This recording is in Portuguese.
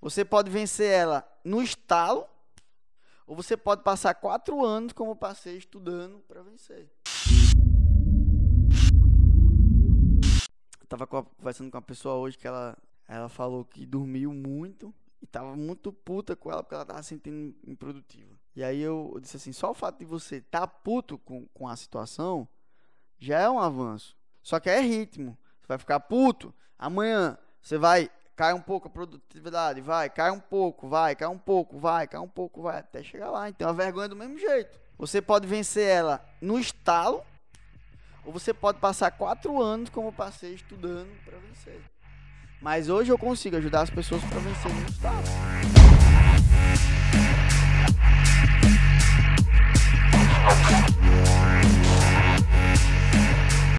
Você pode vencer ela no estalo, ou você pode passar quatro anos, como eu passei, estudando para vencer. Eu tava conversando com uma pessoa hoje que ela, ela falou que dormiu muito e tava muito puta com ela porque ela tava se sentindo improdutiva. E aí eu, eu disse assim: só o fato de você estar tá puto com, com a situação já é um avanço. Só que é ritmo. Você vai ficar puto, amanhã você vai cai um pouco a produtividade, vai, cai um pouco, vai, cai um pouco, vai, cai um pouco, vai, até chegar lá. Então a vergonha é do mesmo jeito. Você pode vencer ela no estalo, ou você pode passar quatro anos, como eu passei, estudando para vencer. Mas hoje eu consigo ajudar as pessoas para vencer no estalo.